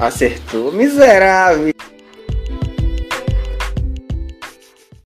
Acertou, miserável.